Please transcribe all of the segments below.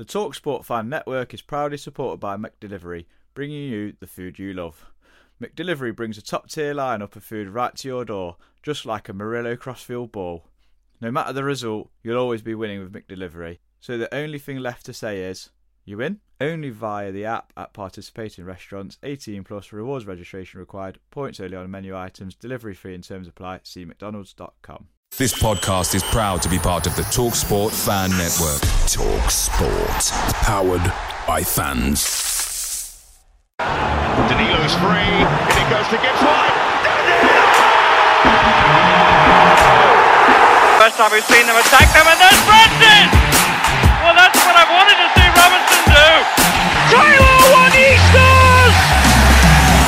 The TalkSport Fan Network is proudly supported by McDelivery, bringing you the food you love. McDelivery brings a top-tier lineup of food right to your door, just like a Murillo Crossfield ball. No matter the result, you'll always be winning with McDelivery. So the only thing left to say is, you win? Only via the app at participating restaurants. 18 plus rewards registration required. Points only on menu items. Delivery fee and terms apply. See mcdonalds.com. This podcast is proud to be part of the TalkSport Fan Network. TalkSport. Powered by fans. Danilo's free, and it goes to Gibbs White. First time we've seen them attack them, and there's Brandon! Well, that's what I wanted to see Robinson do! Taylor one, he scores!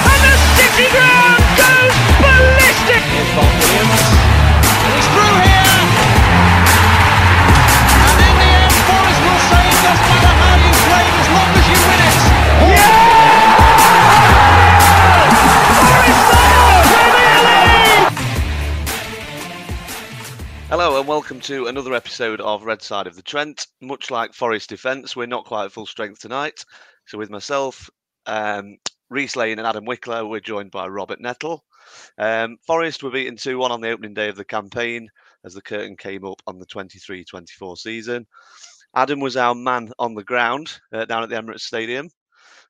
And the city ground goes ballistic! Hello and welcome to another episode of Red Side of the Trent. Much like Forest Defence, we're not quite at full strength tonight. So with myself, um, Reiss Lane and Adam Wicklow, we're joined by Robert Nettle. Um, Forest were beaten 2-1 on the opening day of the campaign as the curtain came up on the 23-24 season. Adam was our man on the ground uh, down at the Emirates Stadium.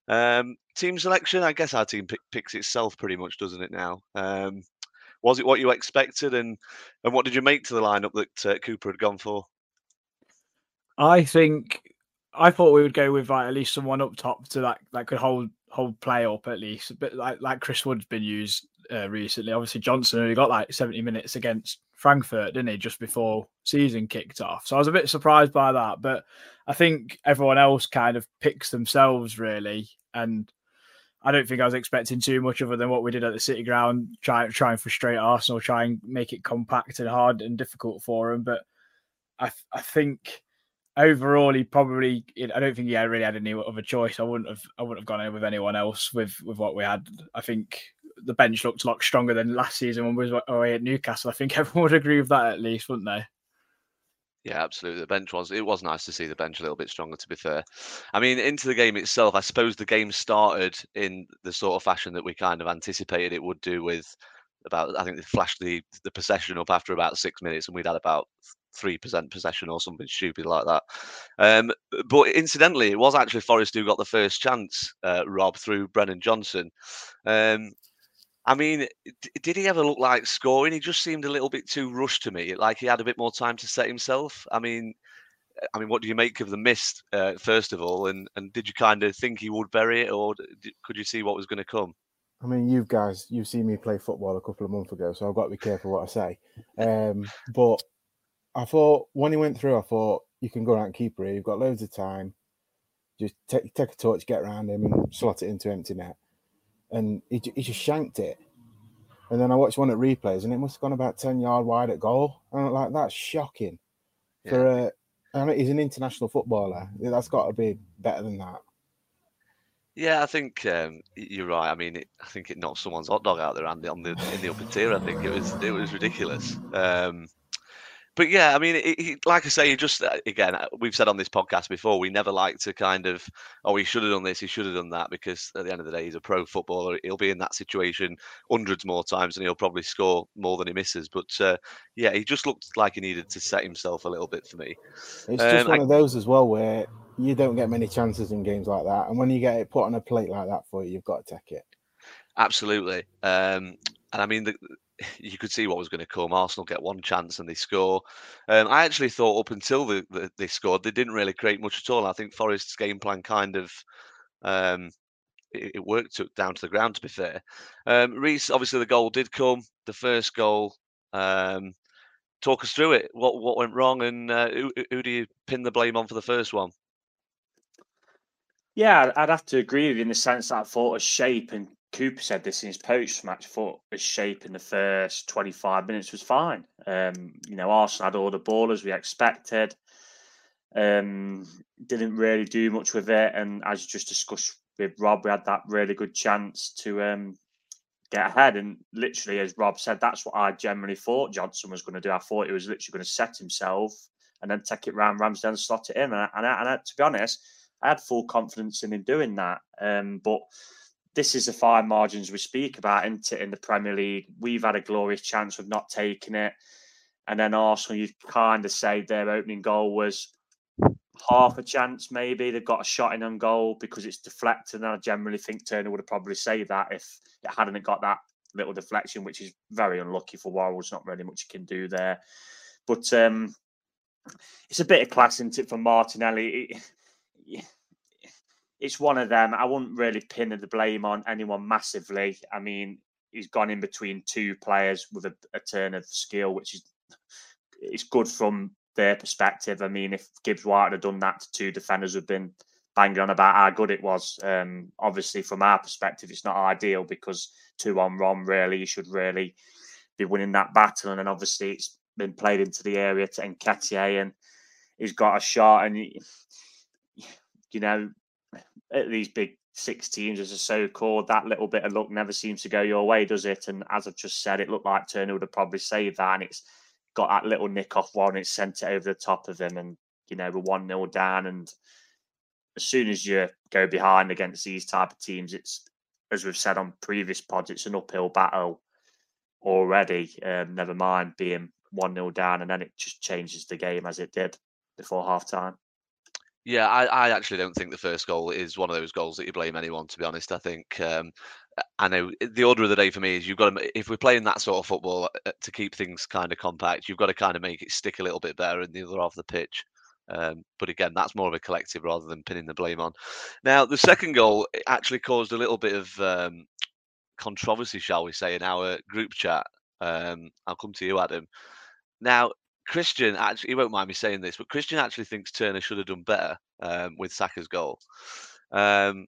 Um, team selection, I guess our team pick, picks itself pretty much, doesn't it now? Um, was it what you expected, and and what did you make to the lineup that uh, Cooper had gone for? I think I thought we would go with like at least someone up top to that that could hold hold play up at least a bit like like Chris Wood's been used uh, recently. Obviously Johnson only got like seventy minutes against Frankfurt, didn't he, just before season kicked off? So I was a bit surprised by that, but I think everyone else kind of picks themselves really, and I don't think I was expecting too much other than what we did at the City Ground, try try and frustrate Arsenal, try and make it compact and hard and difficult for them. But I I think overall he probably I don't think he really had any other choice. I wouldn't have I wouldn't have gone in with anyone else with with what we had. I think the bench looked a lot stronger than last season when we was away at Newcastle. I think everyone would agree with that at least, wouldn't they? Yeah, absolutely. The bench was it was nice to see the bench a little bit stronger. To be fair, I mean, into the game itself, I suppose the game started in the sort of fashion that we kind of anticipated it would do. With about, I think they flashed the the possession up after about six minutes, and we'd had about three percent possession or something stupid like that. Um, but incidentally, it was actually Forest who got the first chance, uh, Rob, through Brennan Johnson. Um, I mean, d- did he ever look like scoring? He just seemed a little bit too rushed to me. Like he had a bit more time to set himself. I mean, I mean, what do you make of the mist uh, first of all? And and did you kind of think he would bury it, or could you see what was going to come? I mean, you guys, you've seen me play football a couple of months ago, so I've got to be careful what I say. Um, but I thought when he went through, I thought you can go around keeper here. You've got loads of time. Just take take a touch, get around him, and slot it into empty net. And he, he just shanked it. And then I watched one at replays, and it must have gone about ten yard wide at goal. And I'm like, that's shocking. For a, I mean, he's an international footballer. That's got to be better than that. Yeah, I think um, you're right. I mean, it, I think it knocked someone's hot dog out there on the, on the in the upper tier. I think it was it was ridiculous. Um, but yeah, I mean, it, it, like I say, you just uh, again, uh, we've said on this podcast before, we never like to kind of, oh, he should have done this, he should have done that, because at the end of the day, he's a pro footballer. He'll be in that situation hundreds more times, and he'll probably score more than he misses. But uh, yeah, he just looked like he needed to set himself a little bit for me. It's just Um, one I- of those as well where you don't get many chances in games like that, and when you get it put on a plate like that for you, you've got to take it. Absolutely. Um, and I mean, the, you could see what was going to come. Arsenal get one chance and they score. Um, I actually thought up until the, the, they scored, they didn't really create much at all. I think Forest's game plan kind of um, it, it worked to, down to the ground. To be fair, um, Reiss obviously the goal did come. The first goal, um, talk us through it. What what went wrong, and uh, who, who do you pin the blame on for the first one? Yeah, I'd have to agree with you in the sense that I thought a shape, and Cooper said this in his post match, thought a shape in the first 25 minutes was fine. Um, you know, Arsenal had all the ball as we expected. Um, didn't really do much with it. And as just discussed with Rob, we had that really good chance to um, get ahead. And literally, as Rob said, that's what I generally thought Johnson was going to do. I thought he was literally going to set himself and then take it round Ramsdale and slot it in. And, I, and, I, and I, to be honest, I had full confidence in him doing that. Um, but this is the fine margins we speak about, isn't it, in the Premier League? We've had a glorious chance of not taking it. And then Arsenal, you kind of say their opening goal was half a chance, maybe. They've got a shot in on goal because it's deflected. And I generally think Turner would have probably saved that if it hadn't got that little deflection, which is very unlucky for Worrall's not really much he can do there. But um, it's a bit of class, isn't it, for Martinelli? It, it's one of them. I wouldn't really pin the blame on anyone massively. I mean, he's gone in between two players with a, a turn of skill, which is it's good from their perspective. I mean, if Gibbs White had done that to two defenders who've been banging on about how good it was, um, obviously from our perspective, it's not ideal because two on Rom really you should really be winning that battle, and then obviously it's been played into the area to Nketiah, and he's got a shot, and you know, at these big six teams as a so called, that little bit of luck never seems to go your way, does it? And as I've just said, it looked like Turner would have probably saved that, and it's got that little nick off one, it sent it over the top of him, and you know we're one 0 down, and as soon as you go behind against these type of teams, it's as we've said on previous pods, it's an uphill battle already. Um, never mind being one 0 down, and then it just changes the game as it did before half time. Yeah, I, I actually don't think the first goal is one of those goals that you blame anyone. To be honest, I think um, I know the order of the day for me is you've got to if we're playing that sort of football uh, to keep things kind of compact, you've got to kind of make it stick a little bit better in the other half of the pitch. Um, but again, that's more of a collective rather than pinning the blame on. Now, the second goal actually caused a little bit of um, controversy, shall we say, in our group chat. Um, I'll come to you, Adam. Now, Christian actually, he won't mind me saying this, but Christian actually thinks Turner should have done better um, with Saka's goal. Um,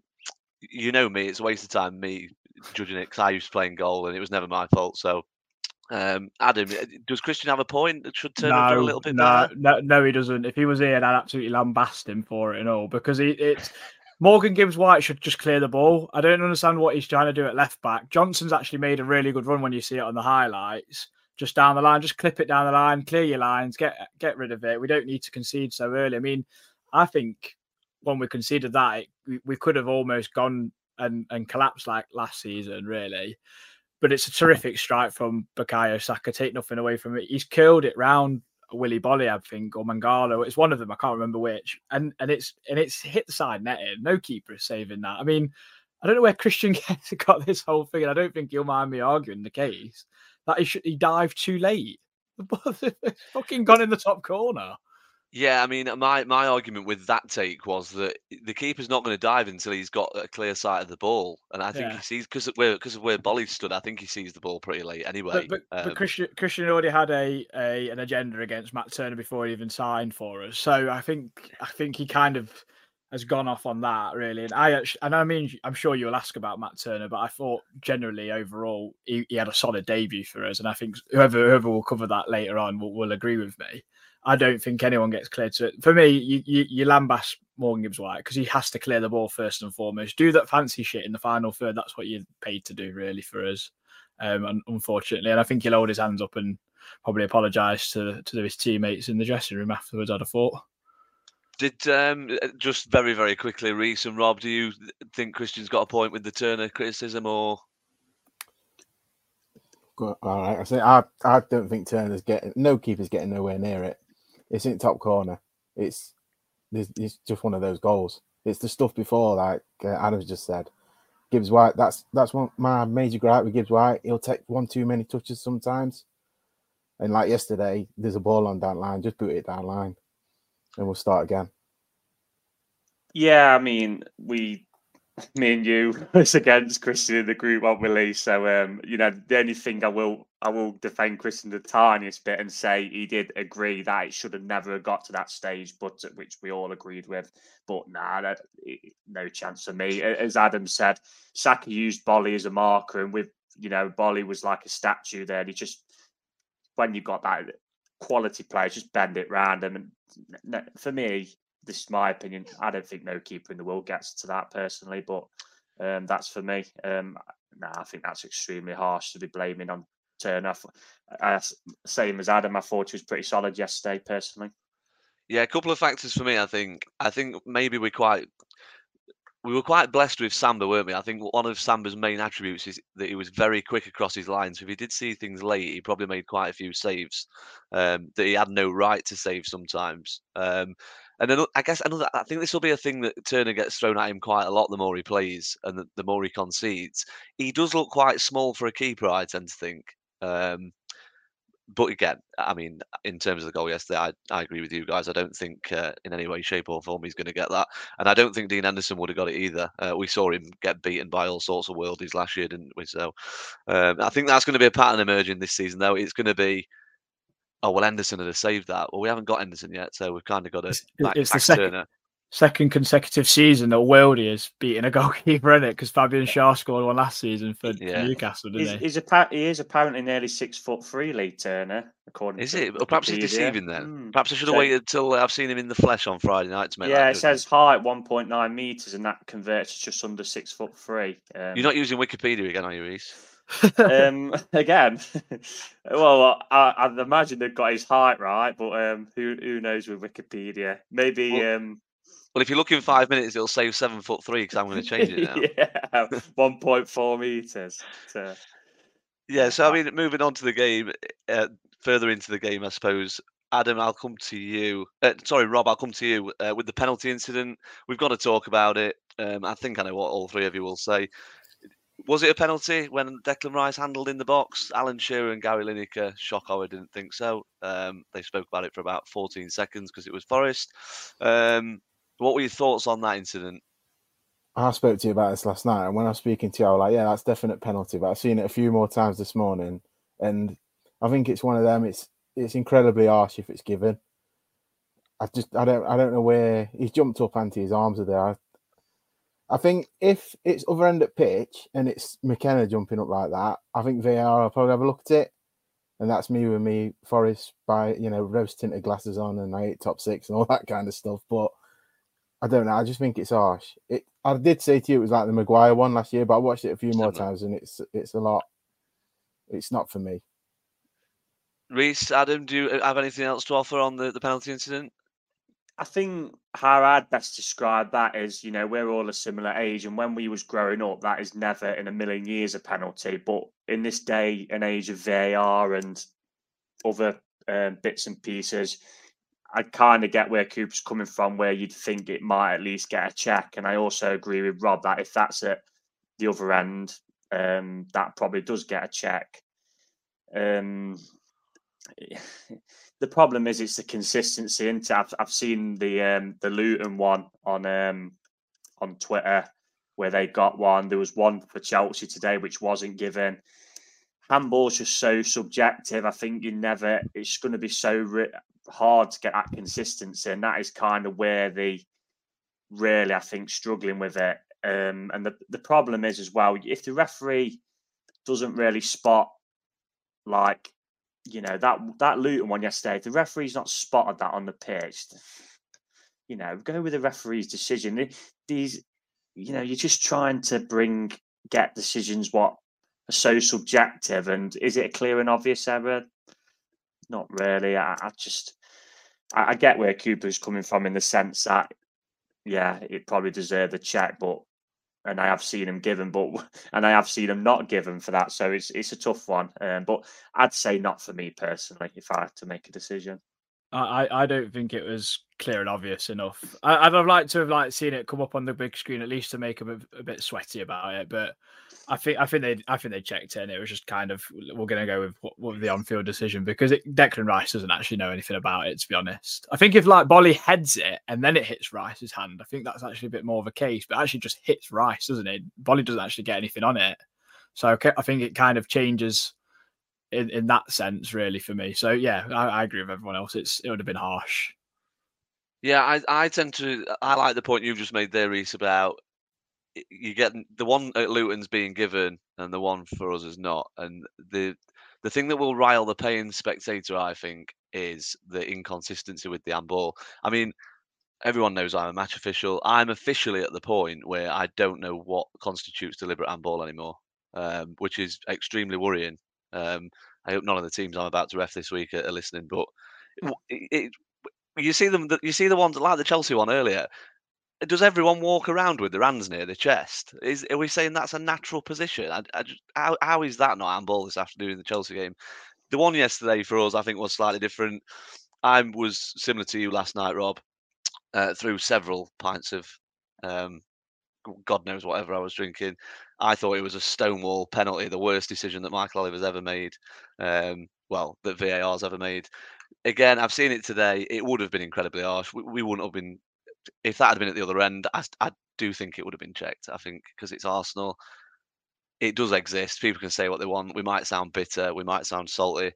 you know me; it's a waste of time me judging it because I used to play in goal and it was never my fault. So, um, Adam, uh, does Christian have a point? That should Turner no, do a little bit no, better? No, no, he doesn't. If he was here, I'd absolutely lambast him for it and all because he, it's. Morgan Gibbs White should just clear the ball. I don't understand what he's trying to do at left back. Johnson's actually made a really good run when you see it on the highlights just down the line, just clip it down the line, clear your lines, get get rid of it. We don't need to concede so early. I mean, I think when we conceded that, it, we, we could have almost gone and, and collapsed like last season, really. But it's a terrific strike from Bukayo Saka. Take nothing away from it. He's curled it round Willy Boly, I think, or Mangala. It's one of them. I can't remember which. And and it's and it's hit the side netting. No keeper is saving that. I mean, I don't know where Christian got this whole thing. And I don't think he'll mind me arguing the case that he should he dived too late. fucking gone in the top corner. Yeah, I mean, my my argument with that take was that the keeper's not going to dive until he's got a clear sight of the ball, and I think yeah. he sees because of where because of where Boly stood. I think he sees the ball pretty late anyway. But, but, um, but Christian Christian already had a, a an agenda against Matt Turner before he even signed for us, so I think I think he kind of has gone off on that really. And I and I mean, I'm sure you'll ask about Matt Turner, but I thought generally overall he, he had a solid debut for us, and I think whoever whoever will cover that later on will, will agree with me. I don't think anyone gets cleared to it. For me, you you, you lambast Morgan Gibbs White because he has to clear the ball first and foremost. Do that fancy shit in the final third. That's what you're paid to do, really, for us. Um, unfortunately, and I think he'll hold his hands up and probably apologise to to his teammates in the dressing room afterwards. I'd have thought. Did um, uh, just very very quickly, Reiss and Rob, do you think Christian's got a point with the Turner criticism, or? All right, I say I I don't think Turner's getting no keeper's getting nowhere near it. It's in top corner. It's it's just one of those goals. It's the stuff before, like uh, Adams just said. Gibbs White. That's that's one my major gripe with Gibbs White. He'll take one too many touches sometimes. And like yesterday, there's a ball on that line. Just boot it down line and we'll start again. Yeah, I mean, we me and you was against Christian in the group, we, Lee? So, um, you know, the only thing I will I will defend Christian the tiniest bit and say he did agree that it should have never got to that stage, but which we all agreed with. But nah, that, no chance for me. As Adam said, Saka used Boly as a marker, and with you know, Boly was like a statue there. And he just when you got that quality player, just bend it round. And for me, this is my opinion. I don't think no keeper in the world gets to that personally, but um, that's for me. Um, nah, I think that's extremely harsh to be blaming on Turner. Uh, same as Adam, I thought he was pretty solid yesterday, personally. Yeah, a couple of factors for me. I think. I think maybe we're quite we were quite blessed with Samba, weren't we? I think one of Samba's main attributes is that he was very quick across his lines. If he did see things late, he probably made quite a few saves um, that he had no right to save sometimes. Um, and then I guess another, I think this will be a thing that Turner gets thrown at him quite a lot the more he plays and the, the more he concedes. He does look quite small for a keeper, I tend to think. Um, but again, I mean, in terms of the goal yesterday, I, I agree with you guys. I don't think uh, in any way, shape, or form he's going to get that, and I don't think Dean Henderson would have got it either. Uh, we saw him get beaten by all sorts of worldies last year, didn't we? So um, I think that's going to be a pattern emerging this season, though. It's going to be oh well, Henderson would have saved that. Well, we haven't got Henderson yet, so we've kind of got to. It's, back, it's the second, second consecutive season that Wildy has beaten a goalkeeper in it because Fabian Schär scored one last season for, yeah. Newcastle, didn't he's, he? He's a, he is apparently nearly six foot three, Lee Turner, according is to. Is it? Well, perhaps he's deceiving then. Mm. Perhaps I should have so, waited until I've seen him in the flesh on Friday night to make Yeah, it says height 1.9 meters, and that converts to just under six foot three. Um, You're not using Wikipedia again, are you, Reiss? um, again, well, I, would imagine they've got his height right, but um, who who knows with Wikipedia? Maybe. Well, um, well, if you look in five minutes, it'll say seven foot three because I'm going to change it now. yeah, one point four meters. So. Yeah, so I mean, moving on to the game, uh, further into the game, I suppose. Adam, I'll come to you. Uh, sorry, Rob, I'll come to you uh, with the penalty incident. We've got to talk about it. Um, I think I know what all three of you will say was it a penalty when Declan Rice handled in the box? Alan Shearer and Gary Lineker, shock I didn't think so. Um, they spoke about it for about 14 seconds because it was Forest. Um, what were your thoughts on that incident? I spoke to you about this last night, and when I was speaking to you, I was like, "Yeah, that's definite penalty." But I've seen it a few more times this morning, and I think it's one of them. It's it's incredibly harsh if it's given. I just I don't I don't know where he's jumped up anti his arms are there. I, I think if it's other end at pitch and it's McKenna jumping up like that, I think VAR will probably have a look at it. And that's me with me, Forest, by, you know, rose tinted glasses on and I ate top six and all that kind of stuff. But I don't know. I just think it's harsh. It. I did say to you it was like the Maguire one last year, but I watched it a few more times and it's it's a lot. It's not for me. Reiss, Adam, do you have anything else to offer on the, the penalty incident? I think how I'd best describe that is, you know, we're all a similar age, and when we was growing up, that is never in a million years a penalty. But in this day and age of VAR and other um, bits and pieces, I kind of get where Cooper's coming from, where you'd think it might at least get a check. And I also agree with Rob that if that's at the other end, um, that probably does get a check. Um, the problem is it's the consistency. And I've I've seen the um, the Luton one on um, on Twitter where they got one. There was one for Chelsea today which wasn't given. Handball's just so subjective. I think you never. It's going to be so hard to get that consistency, and that is kind of where the really I think struggling with it. Um, and the the problem is as well if the referee doesn't really spot like you know that that Luton one yesterday. the referee's not spotted that on the pitch, you know, go with the referee's decision. These, you know, you're just trying to bring get decisions what are so subjective. And is it a clear and obvious error? Not really. I, I just I, I get where Cooper's coming from in the sense that yeah, it probably deserved a check, but and I have seen him given, but and I have seen him not given for that. So it's it's a tough one. Um, but I'd say not for me personally if I had to make a decision. I, I don't think it was clear and obvious enough. I, would have liked to have like seen it come up on the big screen at least to make them a, a bit sweaty about it. But I think I think they I think they checked and it was just kind of we're going to go with, with the on-field decision because it, Declan Rice doesn't actually know anything about it to be honest. I think if like Boly heads it and then it hits Rice's hand, I think that's actually a bit more of a case. But actually just hits Rice, doesn't it? Boly doesn't actually get anything on it, so I think it kind of changes in, in that sense, really, for me. So yeah, I, I agree with everyone else. It's it would have been harsh. Yeah, I, I tend to I like the point you've just made there, Reiss, about you get the one at Luton's being given and the one for us is not. And the the thing that will rile the paying spectator, I think, is the inconsistency with the handball. I mean, everyone knows I'm a match official. I'm officially at the point where I don't know what constitutes deliberate handball anymore, um, which is extremely worrying. Um, I hope none of the teams I'm about to ref this week are, listening, but it, it, you see them. You see the ones like the Chelsea one earlier. Does everyone walk around with their hands near the chest? Is are we saying that's a natural position? I, I just, how how is that not handball this afternoon in the Chelsea game? The one yesterday for us, I think, was slightly different. I was similar to you last night, Rob. Uh, through several pints of um, God knows whatever I was drinking. I thought it was a stonewall penalty, the worst decision that Michael Oliver's ever made. Um, well, that VAR's ever made. Again, I've seen it today. It would have been incredibly harsh. We, we wouldn't have been, if that had been at the other end, I, I do think it would have been checked. I think because it's Arsenal, it does exist. People can say what they want. We might sound bitter, we might sound salty.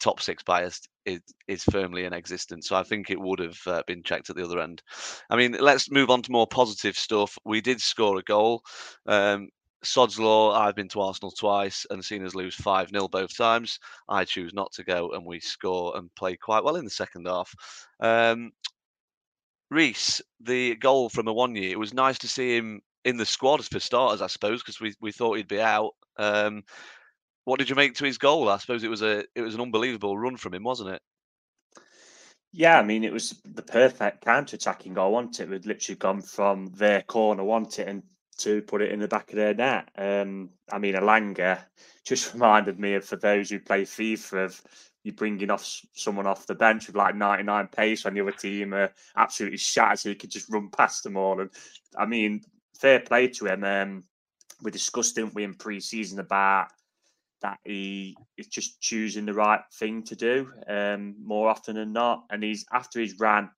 Top six biased is, is firmly in existence. So I think it would have uh, been checked at the other end. I mean, let's move on to more positive stuff. We did score a goal. Um, Sod's Law, I've been to Arsenal twice and seen us lose 5 0 both times. I choose not to go and we score and play quite well in the second half. Um, Reiss, the goal from Awoniyi, it was nice to see him in the squad for starters, I suppose, because we, we thought he'd be out. Um, what did you make to his goal? I suppose it was a it was an unbelievable run from him, wasn't it? Yeah, I mean it was the perfect counter-attacking goal, wasn't it? We'd literally gone from their corner, want it, and to put it in the back of their net. Um, I mean, Elanga just reminded me of for those who play FIFA of you bringing off someone off the bench with like 99 pace when the other team are absolutely shattered, so you could just run past them all. And I mean, fair play to him. Um, we discussed, didn't we, in pre-season about that he is just choosing the right thing to do um, more often than not. And he's after he's ran,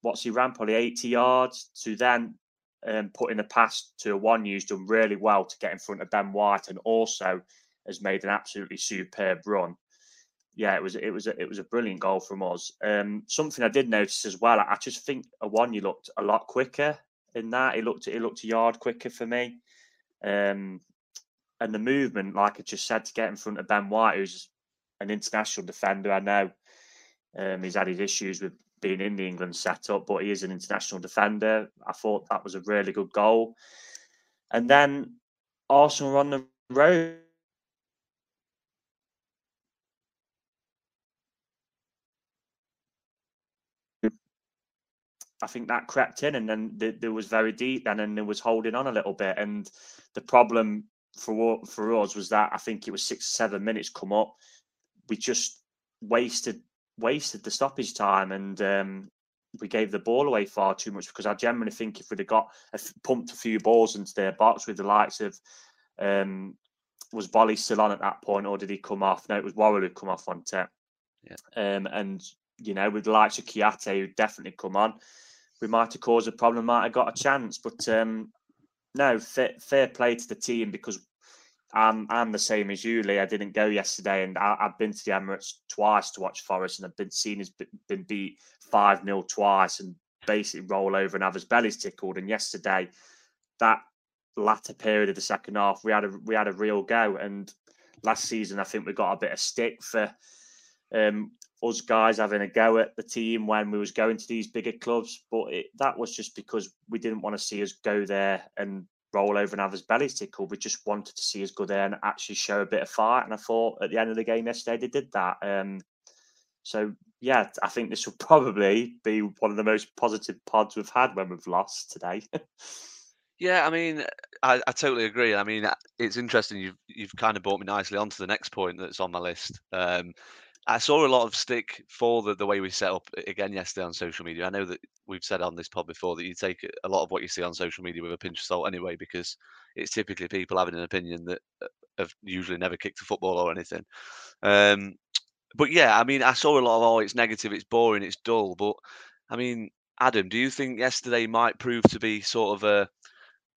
what's he ran probably 80 yards to then um, in a pass to Awoniyi who's done really well to get in front of Ben White and also has made an absolutely superb run. Yeah, it was it was a, it was a brilliant goal from us. Um, something I did notice as well, I just think Awoniyi looked a lot quicker in that. It looked it looked a yard quicker for me. Um, and the movement, like I just said, to get in front of Ben White, who's an international defender. I know um, he's had his issues with being in the England setup, but he is an international defender. I thought that was a really good goal. And then Arsenal on the road. I think that crept in, and then there was very deep, then and it was holding on a little bit. And the problem for for us was that I think it was six or seven minutes come up. We just wasted wasted the stoppage time and um, we gave the ball away far too much because I generally think if we'd have got a, pumped a few balls into their box with the likes of um, was Boly still on at that point or did he come off? No, it was Worrall who come off on tip. Yeah. Um, and you know, with the likes of Kouyaté who definitely come on, we might have caused a problem, might have got a chance. But um, no, fair, fair play to the team because I'm I'm the same as you, Lee. I didn't go yesterday, and I, have been to the Emirates twice to watch Forest, and I've been seen as been beat five 0 twice, and basically roll over and have his bellies tickled. And yesterday, that latter period of the second half, we had a we had a real go. And last season, I think we got a bit of stick for um, us guys having a go at the team when we was going to these bigger clubs, but it, that was just because we didn't want to see us go there and roll over and have his belly tickled. We just wanted to see us go there and actually show a bit of fight. And I thought at the end of the game yesterday, they did that. Um, so, yeah, I think this will probably be one of the most positive pods we've had when we've lost today. yeah, I mean, I, I, totally agree. I mean, it's interesting. You've you've kind of brought me nicely onto the next point that's on my list. Um, I saw a lot of stick for the, the way we set up again yesterday on social media. I know that we've said on this pod before that you take a lot of what you see on social media with a pinch of salt anyway, because it's typically people having an opinion that uh, have usually never kicked a football or anything. Um, but yeah, I mean, I saw a lot of oh, it's negative, it's boring, it's dull. But I mean, Adam, do you think yesterday might prove to be sort of a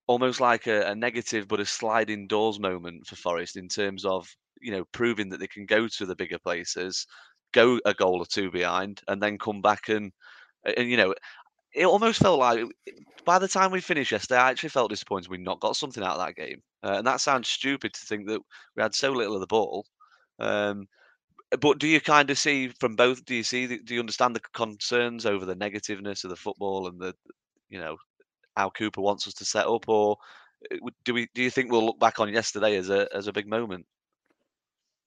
almost like a, a negative but a sliding doors moment for Forest in terms of you know proving that they can go to the bigger places, go a goal or two behind, and then come back and and you know it almost felt like by the time we finished yesterday, I actually felt disappointed we not got something out of that game. Uh, and that sounds stupid to think that we had so little of the ball. Um, but do you kind of see from both? Do you see? Do you understand the concerns over the negativeness of the football and the, you know, how Cooper wants us to set up, or uh, do we? Do you think we'll look back on yesterday as a as a big moment?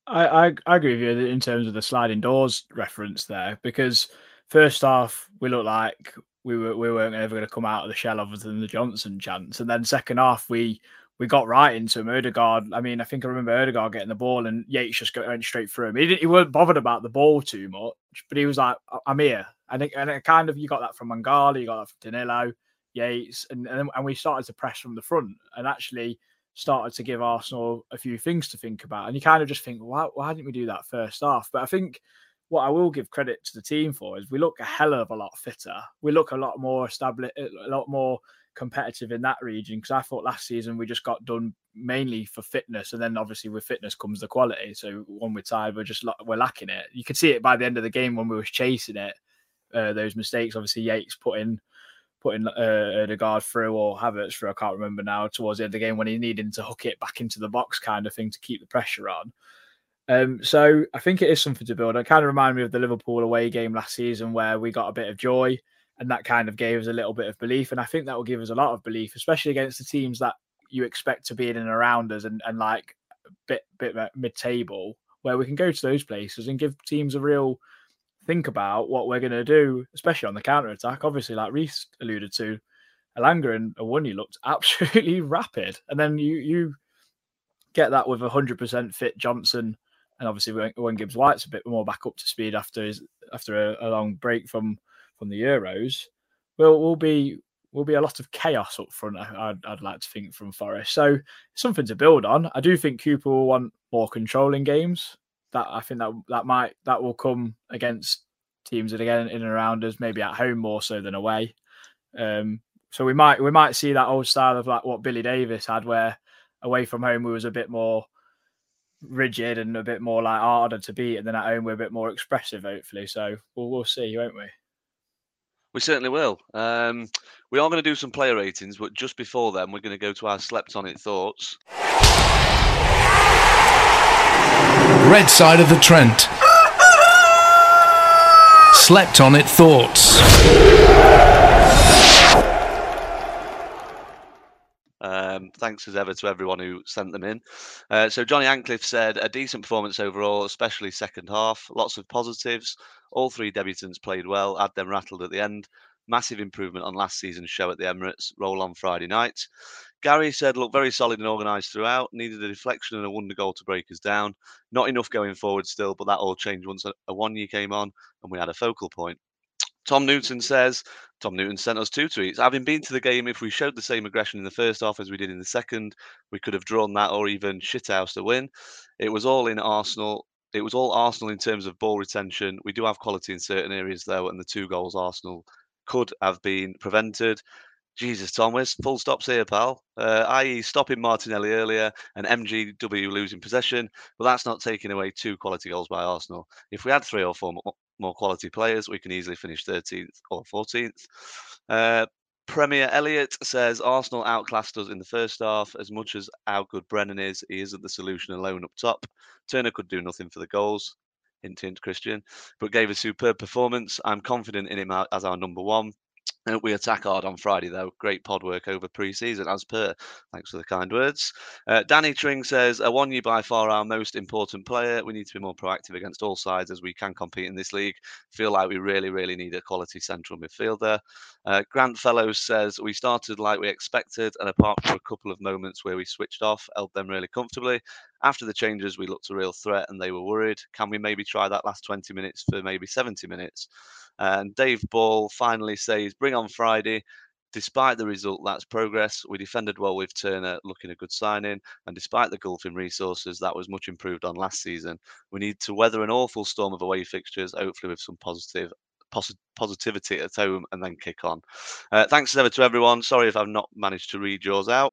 I, I, I agree with you in terms of the sliding doors reference there because first half we looked like we were we weren't ever going to come out of the shell other than the Johnson chance, and then second half we we got right into him. Odegaard, I mean, I think I remember Odegaard getting the ball and Yates just went straight through him. He didn't, he wasn't bothered about the ball too much, but he was like, "I'm here," and it, and it kind of you got that from Mangala, you got that from Danilo, Yates, and, and and we started to press from the front and actually started to give Arsenal a few things to think about. And you kind of just think, why, why didn't we do that first half? But I think what I will give credit to the team for is we look a hell of a lot fitter. We look a lot more established, a lot more competitive in that region because I thought last season we just got done mainly for fitness, and then obviously with fitness comes the quality. So when we're tired, we're just we're lacking it. You could see it by the end of the game when we was chasing it. Uh, those mistakes, obviously Yates putting putting uh, Odegaard through or Havertz through. I can't remember now. Towards the end of the game when he needed to hook it back into the box, kind of thing to keep the pressure on. Um, so I think it is something to build. It kind of reminded me of the Liverpool away game last season where we got a bit of joy and that kind of gave us a little bit of belief. And I think that will give us a lot of belief, especially against the teams that you expect to be in and around us and, and like bit bit mid table, where we can go to those places and give teams a real think about what we're going to do, especially on the counter attack. Obviously, like Reese alluded to, Elanga and Awoniyi looked absolutely rapid, and then you you get that with a hundred percent fit Johnson, and obviously when, when Gibbs White's a bit more back up to speed after his after a, a long break from from the Euros, we'll we'll be will be a lot of chaos up front. I'd, I'd like to think from Forest, so something to build on. I do think Cooper will want more controlling games. That I think that that might that will come against teams that again in and around us, maybe at home more so than away. Um, so we might we might see that old style of like what Billy Davies had, where away from home we was a bit more rigid and a bit more like harder to beat, and then at home we're a bit more expressive, hopefully. So we'll we'll see, won't we? We certainly will. Um, we are going to do some player ratings, but just before then, we're going to go to our slept on it thoughts. Red side of the Trent. Slept on it thoughts. Um, thanks as ever to everyone who sent them in. Uh, so Johnny Ancliffe said a decent performance overall, especially second half. Lots of positives. All three debutants played well. Had them rattled at the end. Massive improvement on last season's show at the Emirates. Roll on Friday night. Gary said, look, very solid and organised throughout. Needed a deflection and a wonder goal to break us down. Not enough going forward still, but that all changed once Awoniyi came on and we had a focal point. Tom Newton says, Tom Newton sent us two tweets. Having been to the game, if we showed the same aggression in the first half as we did in the second, we could have drawn that or even shithouse the win. It was all in Arsenal. It was all Arsenal in terms of ball retention. We do have quality in certain areas, though, and the two goals Arsenal could have been prevented. Jesus, Tom, full stops here, pal? Uh, i.e., stopping Martinelli earlier and MGW losing possession. But that's not taking away two quality goals by Arsenal. If we had three or four more quality players, we can easily finish 13th or 14th. Uh, Premier Elliott says Arsenal outclassed us in the first half. As much as how good Brennan is, he isn't the solution alone up top. Turner could do nothing for the goals. Hint, hint, Christian, but gave a superb performance. I'm confident in him as our number one. Uh, we attack hard on Friday, though. Great pod work over pre-season, as per. Thanks for the kind words. Uh, Danny Tring says, "Awoniyi by far our most important player. We need to be more proactive against all sides as we can compete in this league. Feel like we really, really need a quality central midfielder. Uh, Grant Fellows says, we started like we expected, and apart from a couple of moments where we switched off, held them really comfortably. After the changes, we looked a real threat and they were worried. Can we maybe try that last 20 minutes for maybe 70 minutes? And Dave Ball finally says, bring on Friday. Despite the result, that's progress. We defended well with Turner, looking a good signing. And despite the gulf in resources, that was much improved on last season. We need to weather an awful storm of away fixtures, hopefully with some positive positivity at home and then kick on. Uh, thanks ever to everyone. Sorry if I've not managed to read yours out.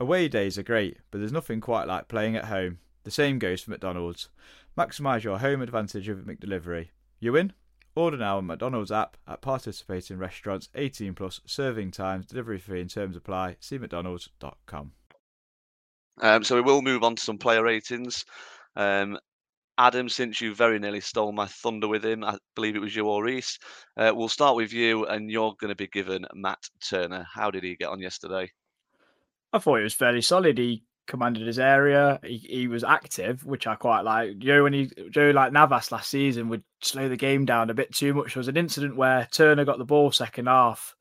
Away days are great, but there's nothing quite like playing at home. The same goes for McDonald's. Maximise your home advantage with McDelivery. You win? Order now on McDonald's app at participating restaurants 18 plus serving times, delivery fee and terms apply. See McDonald's.com. Um, so we will move on to some player ratings. Um, Adam, since you very nearly stole my thunder with him, I believe it was you or Reiss. Uh, we'll start with you, and you're going to be given Matt Turner. How did he get on yesterday? I thought he was fairly solid. He commanded his area. He, he was active, which I quite like. You know, when he, Joe like Navas last season would slow the game down a bit too much. There was an incident where Turner got the ball second half,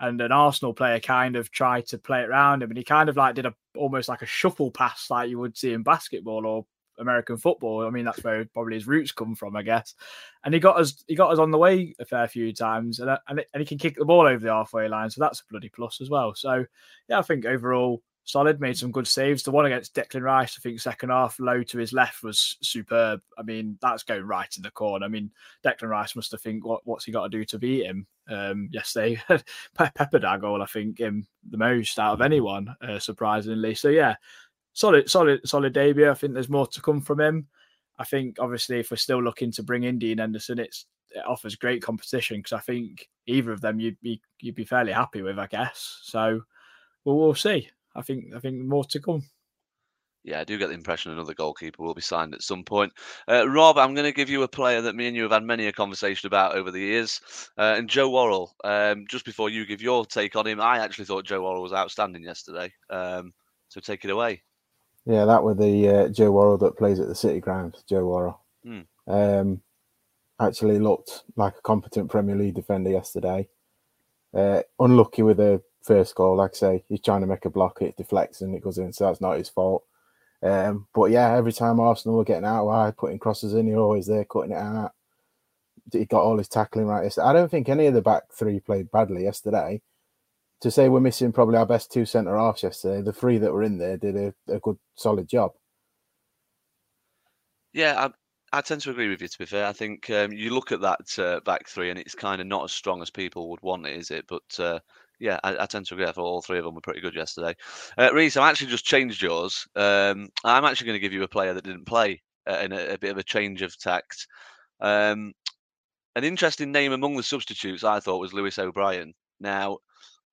and an Arsenal player kind of tried to play it around him, and he kind of like did a almost like a shuffle pass, like you would see in basketball or American football. I mean, that's where probably his roots come from, I guess. And he got us, he got us on the way a fair few times, and and, and he can kick the ball over the halfway line, so that's a bloody plus as well. So yeah, I think overall solid, made some good saves. The one against Declan Rice, I think second half, low to his left was superb. I mean, that's going right in the corner. I mean, Declan Rice must have think what what's he got to do to beat him. Um, yesterday, Pepper goal, I think, him the most out of anyone, uh, surprisingly. So yeah, solid, solid, solid debut. I think there's more to come from him. I think obviously if we're still looking to bring in Dean Henderson, it's it offers great competition because I think either of them you'd be you'd be fairly happy with, I guess. So well, we'll see. I think I think more to come. Yeah, I do get the impression another goalkeeper will be signed at some point. Uh, Rob, I'm going to give you a player that me and you have had many a conversation about over the years, uh, and Joe Worrall. Um, just before you give your take on him, I actually thought Joe Worrall was outstanding yesterday. Um, so take it away. Yeah, that was the uh, Joe Worrall that plays at the City Ground. Joe Worrall. Hmm. Um, actually looked like a competent Premier League defender yesterday. Uh, unlucky with the first goal, like I say, he's trying to make a block, it deflects and it goes in, so that's not his fault. Um, but yeah, every time Arsenal were getting out wide, putting crosses in, you're always there cutting it out. He got all his tackling right yesterday. I don't think any of the back three played badly yesterday. To say we're missing probably our best two centre halves yesterday, the three that were in there did a, a good, solid job. Yeah, I, I tend to agree with you. To be fair, I think um, you look at that uh, back three, and it's kind of not as strong as people would want it, is it? But uh, yeah, I, I, tend to agree. I thought all three of them were pretty good yesterday. Uh, Reiss, I'm actually just changed yours. Um, I'm actually going to give you a player that didn't play uh, in a, a, bit of a change of tact. Um, an interesting name among the substitutes, I thought, was Lewis O'Brien. Now,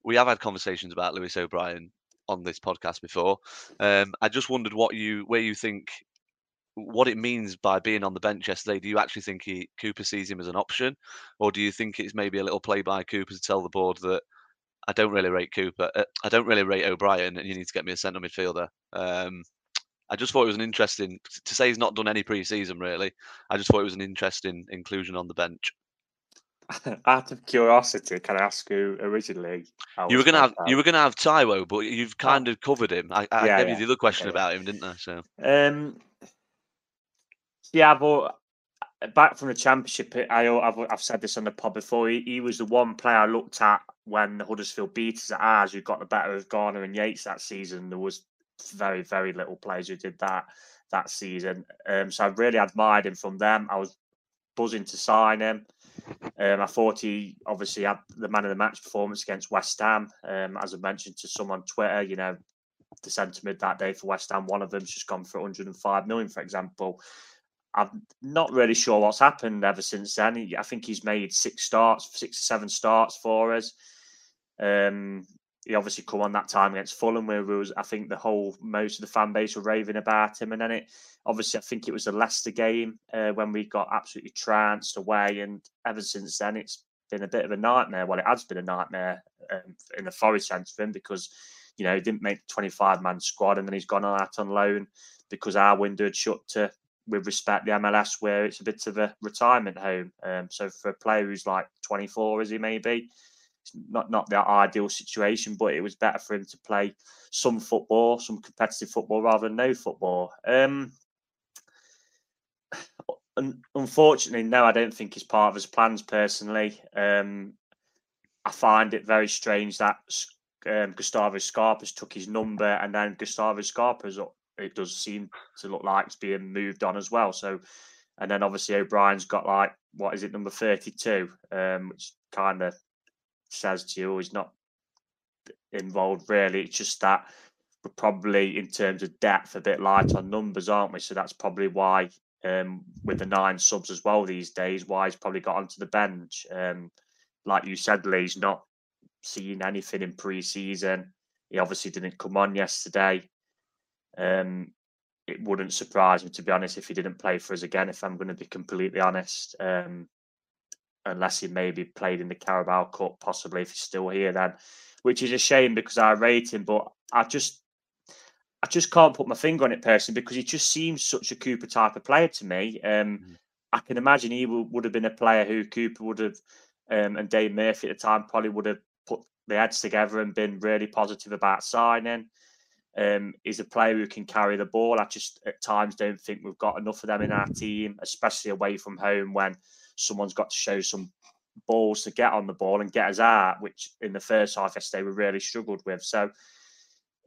we have had conversations about Lewis O'Brien on this podcast before. Um, I just wondered what you, where you think, what it means by being on the bench yesterday. Do you actually think he Cooper sees him as an option, or do you think it's maybe a little play by Cooper to tell the board that I don't really rate Cooper. Uh, I don't really rate O'Brien, and you need to get me a centre midfielder. Um, I just thought it was an interesting to say he's not done any pre-season really. I just thought it was an interesting inclusion on the bench. Out of curiosity, can I ask you originally? You were gonna have out? you were gonna have Taiwo, but you've oh. kind of covered him. I, I yeah, gave yeah. you the other question yeah, about him, didn't I? So um, yeah, but back from the championship, I, I've, I've said this on the pod before. He, he, was the one player I looked at when the Huddersfield beat us at ours, who got the better of Garner and Yates that season. There was very, very little players who did that that season. Um, so I really admired him from them. I was buzzing to sign him. Um, I thought he obviously had the man of the match performance against West Ham. Um, as I mentioned to some on Twitter, you know, the sentiment that day for West Ham, one of them's just gone for 105 million, for example. I'm not really sure what's happened ever since then. I think he's made six starts, six or seven starts for us. Um, he obviously come on that time against Fulham, where was I think the whole most of the fan base were raving about him, and then it obviously I think it was the Leicester game uh, when we got absolutely trounced away, and ever since then it's been a bit of a nightmare. Well, it has been a nightmare um, in the Forest sense for him because you know he didn't make the 25 man squad, and then he's gone out on loan because our window had shut to with respect the MLS, where it's a bit of a retirement home. Um, so for a player who's like 24, as he may be, not not the ideal situation, but it was better for him to play some football, some competitive football, rather than no football. Um, unfortunately, no, I don't think he's part of his plans personally. Um, I find it very strange that um, Gustavo Scarpa's took his number and then Gustavo Scarpa's it does seem to look like it's being moved on as well. So, and then obviously O'Brien's got like what is it number thirty two, um, which kind of says to you he's not involved really. It's just that we're probably in terms of depth a bit light on numbers, aren't we? So that's probably why um, with the nine subs as well these days, why he's probably got onto the bench. Um, like you said, Lee, he's not seeing anything in pre-season. He obviously didn't come on yesterday. Um, it wouldn't surprise me, to be honest, if he didn't play for us again. If I'm going to be completely honest, um, unless he maybe played in the Carabao Cup, possibly if he's still here, then, which is a shame because I rate him. But I just, I just can't put my finger on it personally because he just seems such a Cooper type of player to me. Um, mm. I can imagine he would, would have been a player who Cooper would have, um, and Dave Murphy at the time probably would have put the heads together and been really positive about signing. Um, he's a player who can carry the ball. I just at times don't think we've got enough of them in our team, especially away from home when someone's got to show some balls to get on the ball and get us out, which in the first half yesterday we really struggled with. So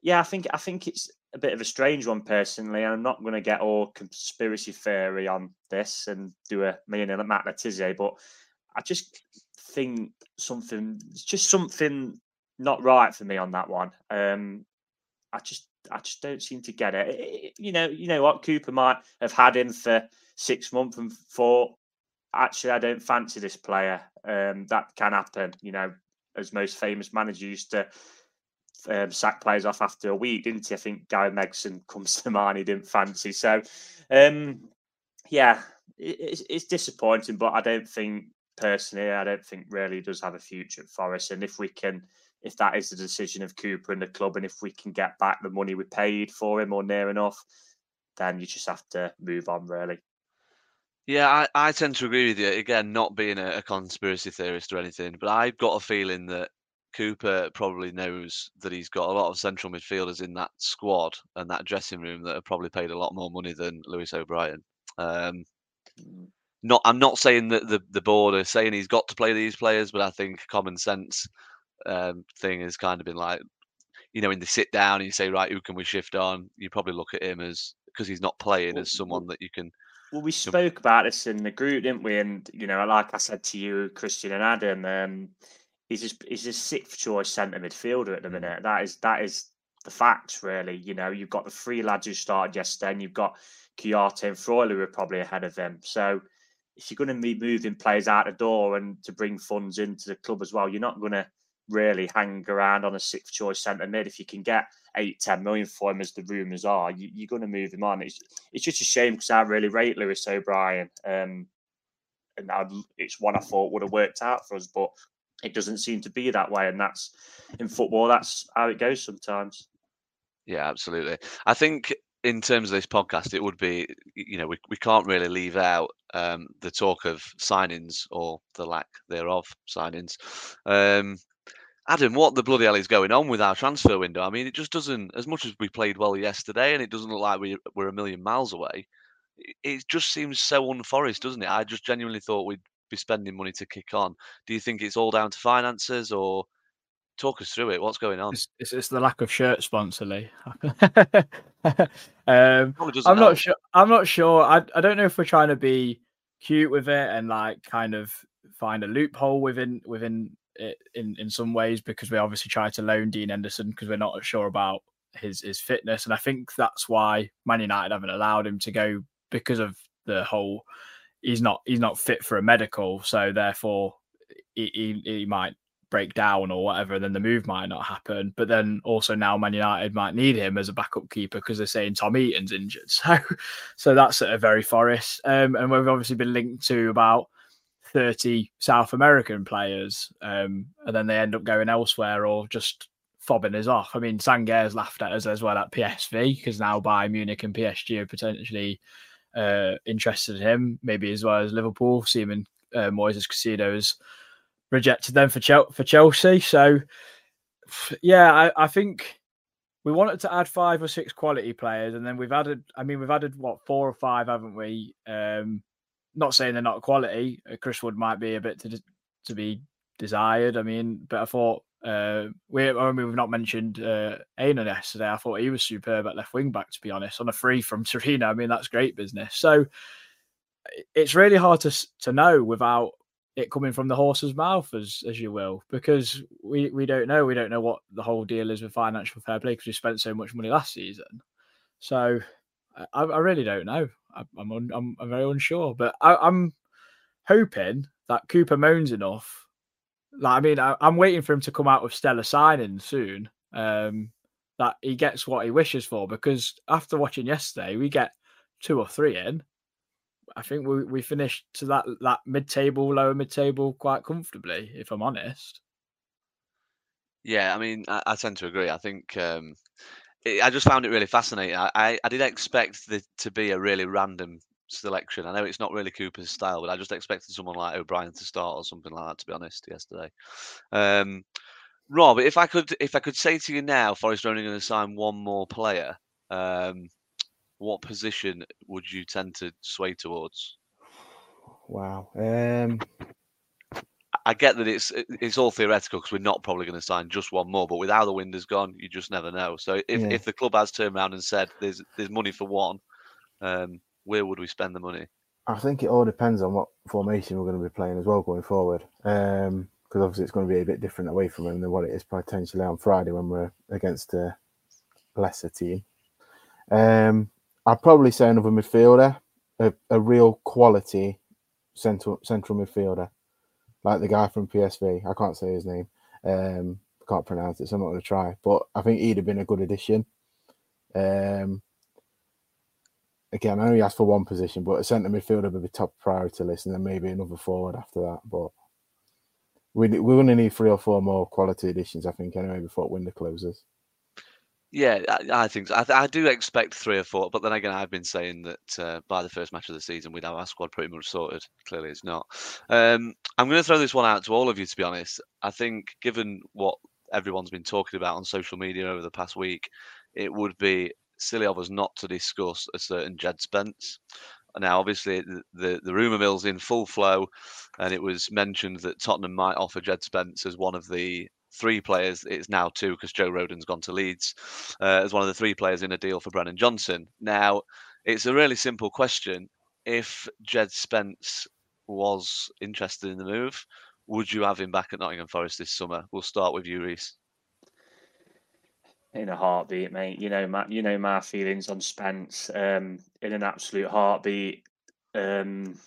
yeah, I think I think it's a bit of a strange one personally, and I'm not going to get all conspiracy theory on this and do a me and Matt Letizia, but I just think something, just something not right for me on that one. Um, I just I just don't seem to get it. it. You know, you know what Cooper might have had him for six months and thought, actually, I don't fancy this player. Um, that can happen. You know, as most famous managers used to um, sack players off after a week, didn't he? I think Gary Megson comes to mind. He didn't fancy. So, um, yeah, it, it's, it's disappointing, but I don't think personally, I don't think really does have a future at Forest. And if we can if that is the decision of Cooper and the club, and if we can get back the money we paid for him or near enough, then you just have to move on, really. Yeah, I, I tend to agree with you. Again, not being a, a conspiracy theorist or anything, but I've got a feeling that Cooper probably knows that he's got a lot of central midfielders in that squad and that dressing room that have probably paid a lot more money than Lewis O'Brien. Um, not, I'm not saying that the the board are saying he's got to play these players, but I think common sense um, thing has kind of been like, you know, when they sit down and you say, right, who can we shift on? You probably look at him as because he's not playing as someone that you can. Well, we spoke about this in the group, didn't we? And you know, like I said to you, Christian and Adam, um, he's just he's a sixth choice centre midfielder at the mm. minute. That is that is the facts, really. You know, you've got the three lads who started yesterday, and you've got Kouyaté and Freuler who are probably ahead of him. So if you're going to be moving players out the door and to bring funds into the club as well, you're not going to really hang around on a sixth choice centre mid. If you can get eight, 10 million for him, as the rumours are, you, are going to move him on. It's it's just a shame because I really rate Lewis O'Brien. Um, and I'd, it's one I thought would have worked out for us, but it doesn't seem to be that way. And that's in football, that's how it goes sometimes. Yeah, absolutely. I think in terms of this podcast, it would be, you know, we, we can't really leave out um, the talk of signings or the lack thereof signings. Um, Adam, what the bloody hell is going on with our transfer window? I mean, it just doesn't, as much as we played well yesterday and it doesn't look like we, we're a million miles away, it just seems so unforest, doesn't it? I just genuinely thought we'd be spending money to kick on. Do you think it's all down to finances or talk us through it? What's going on? It's, it's, it's the lack of shirt sponsor, Lee. um, I'm not sure. I'm not sure. I, I don't know if we're trying to be cute with it and like kind of find a loophole within within in in some ways because we obviously tried to loan Dean Henderson because we're not sure about his his fitness, and I think that's why Man United haven't allowed him to go because of the whole he's not he's not fit for a medical, so therefore he, he, he might break down or whatever, and then the move might not happen. But then also now Man United might need him as a backup keeper because they're saying Tom Heaton's injured. So, so that's at a very Forest. Um, and we've obviously been linked to about 30 South American players, um, and then they end up going elsewhere or just fobbing us off. I mean, Sangaré's laughed at us as well at PSV because now Bayern Munich and PSG are potentially uh, interested in him, maybe as well as Liverpool, seeming uh, Moises Caicedo's rejected them for for Chelsea. So, yeah, I, I think we wanted to add five or six quality players, and then we've added. I mean, we've added what four or five, haven't we? Um, not saying they're not quality. Uh, Chris Wood might be a bit to to be desired. I mean, but I thought uh, we I mean, we've not mentioned uh, Aina yesterday. I thought he was superb at left wing back. To be honest, on a free from Torino, I mean that's great business. So it's really hard to to know without it coming from the horse's mouth, as as you will, because we we don't know. We don't know what the whole deal is with financial fair play because we spent so much money last season. So I, I really don't know. I, I'm un, I'm, I'm very unsure, but I, I'm hoping that Cooper moans enough. Like I mean, I, am waiting for him to come out with stellar signing soon. Um, that he gets what he wishes for because after watching yesterday, we get two or three in I think we, we finished to that that mid table, lower mid table quite comfortably, if I'm honest. Yeah, I mean, I, I tend to agree. I think um, I just found it really fascinating. I, I, I did expect the, to be a really random selection. I know it's not really Cooper's style, but I just expected someone like O'Brien to start or something like that. To be honest, yesterday. Um, Rob, if I could, if I could say to you now, Forest are only going to sign one more player. Um, what position would you tend to sway towards? Wow. Um... I get that it's it's all theoretical because we're not probably going to sign just one more, but with how the wind has gone, you just never know. So if, yeah. if the club has turned around and said there's there's money for one, um, where would we spend the money? I think it all depends on what formation we're going to be playing as well going forward. Because um, obviously it's going to be a bit different away from them than what it is potentially on Friday when we're against a lesser team. Um, I'd probably say another midfielder, a, a real quality central central midfielder, like the guy from PSV. I can't say his name. Um, can't pronounce it, so I'm not going to try. But I think he'd have been a good addition. Um, again, I he asked for one position, but a centre midfielder would be top priority list, and then maybe another forward after that. But we we're going to need three or four more quality additions, I think, anyway, before window closes. Yeah, I, I think so. I, th- I, do expect three or four, but then again, I've been saying that uh, by the first match of the season, we'd have our squad pretty much sorted. Clearly, it's not. Um, I'm going to throw this one out to all of you. To be honest, I think given what everyone's been talking about on social media over the past week, it would be silly of us not to discuss a certain Jed Spence. Now, obviously, the, the, the rumour mill's in full flow, and it was mentioned that Tottenham might offer Jed Spence as one of the three players. It's now two because Joe Rodon's gone to Leeds uh, as one of the three players in a deal for Brennan Johnson. Now, it's a really simple question. If Jed Spence was interested in the move, would you have him back at Nottingham Forest this summer? We'll start with you, Reiss. In a heartbeat, mate. You know, my, you know my feelings on Spence. Um, in an absolute heartbeat. Um,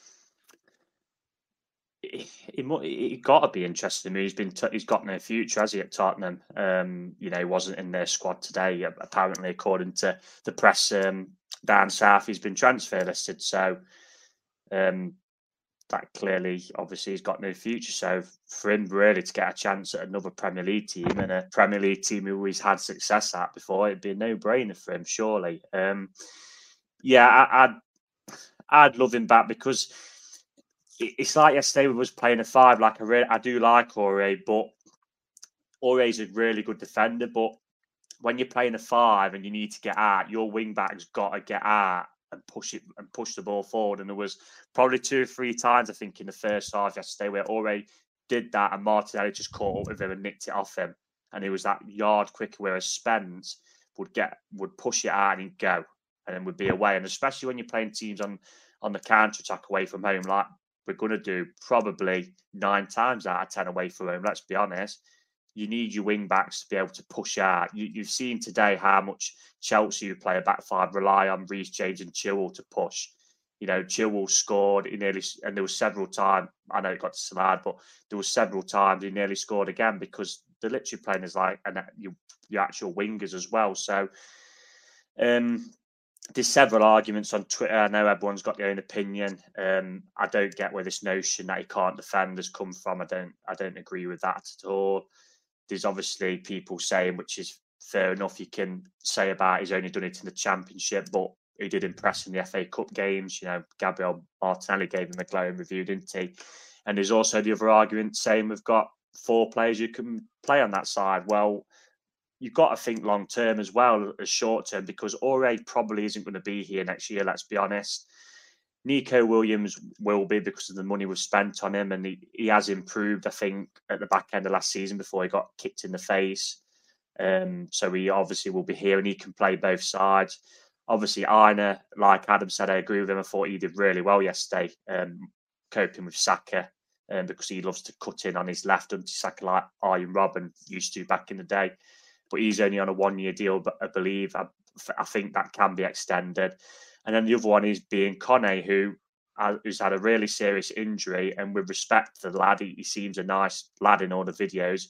he, he, got to be interested in me. He's been t- he's got no future, has he, at Tottenham? Um, you know, he wasn't in their squad today. Apparently, according to the press um, down south, he's been transfer listed. So um, that clearly, obviously, he's got no future. So for him, really, to get a chance at another Premier League team and a Premier League team who he's had success at before, it'd be a no-brainer for him, surely. Um, yeah, I, I'd I'd love him back because it's like yesterday we was playing a five. Like I, really, I do like Aurier, but Aurier's a really good defender. But when you're playing a five and you need to get out, your wing back's got to get out and push it and push the ball forward. And there was probably two or three times I think in the first half yesterday where Aurier did that and Martinelli just caught up with him and nicked it off him. And it was that yard quicker, whereas Spence would get would push it out and go, and then would be away. And especially when you're playing teams on on the counter attack away from home, like we're going to do probably nine times out of 10 away from home. Let's be honest. You need your wing backs to be able to push out. You, have seen today how much Chelsea, who play a back five, rely on Reece James and Chilwell to push. You know, Chilwell scored. He nearly, and there was several times. I know it got to Samad, but there was several times he nearly scored again because they're literally playing as like and your, your actual wingers as well. So, um, there's several arguments on Twitter. I know everyone's got their own opinion. Um, I don't get where this notion that he can't defend has come from. I don't. I don't agree with that at all. There's obviously people saying, which is fair enough. You can say about he's only done it in the championship, but he did impress in the FA Cup games. You know, Gabriel Martinelli gave him a glowing review, didn't he? And there's also the other argument saying we've got four players you can play on that side. Well, you've got to think long term as well as short term because Aurier probably isn't going to be here next year. Let's be honest. Neco Williams will be because of the money we've spent on him, and he, he has improved. I think at the back end of last season before he got kicked in the face. Um, so he obviously will be here, and he can play both sides. Obviously, Aina, like Adam said, I agree with him. I thought he did really well yesterday, um, coping with Saka, um, because he loves to cut in on his left, and Saka like Arjen Robben used to back in the day but he's only on a one year deal, but I believe I, I, think that can be extended. And then the other one is being Kone, who uh, who's had a really serious injury. And with respect to the lad, he, he seems a nice lad in all the videos.